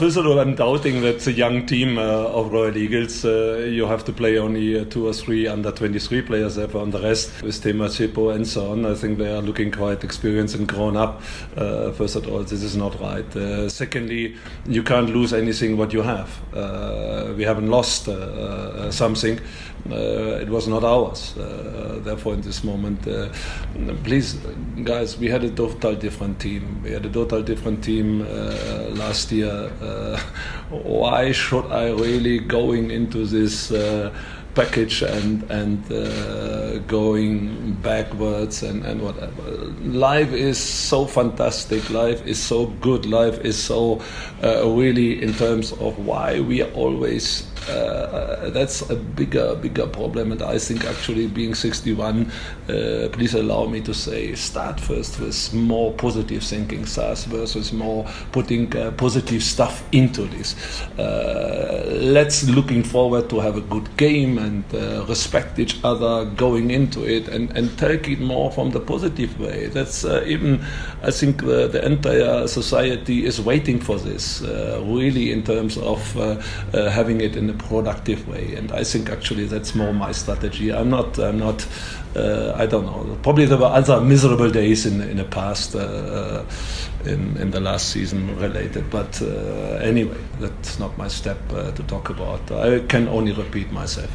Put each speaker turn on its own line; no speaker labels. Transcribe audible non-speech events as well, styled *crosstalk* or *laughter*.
First of all, I'm doubting that the young team uh, of Royal Eagles, uh, you have to play only uh, two or three under 23 players there on the rest with Tema Chepo and so on. I think they are looking quite experienced and grown up. Uh, first of all, this is not right. Uh, secondly, you can't lose anything what you have. Uh, we haven't lost something. it was not ours. therefore, in this moment, please, guys, we had a total different team. We had a total different team last year *laughs* why should I really going into this uh, package and and uh, going backwards and and whatever. Life is so fantastic. Life is so good. Life is so uh, really in terms of why we are always. Uh, that's a bigger bigger problem, and I think actually being 61, uh, please allow me to say, start first with more positive thinking, start versus more putting uh, positive stuff into this. Uh, let's looking forward to have a good game and uh, respect each other going into it and, and take it more from the positive way. That's uh, even, I think, the, the entire society is waiting for this, uh, really, in terms of uh, uh, having it in a productive way. And I think actually that's more my strategy. I'm not, I'm not. Uh, I don't know. Probably there were other miserable days in in the past, uh, uh, in in the last season related. But uh, anyway, that's not my step to talk about. I can only repeat myself.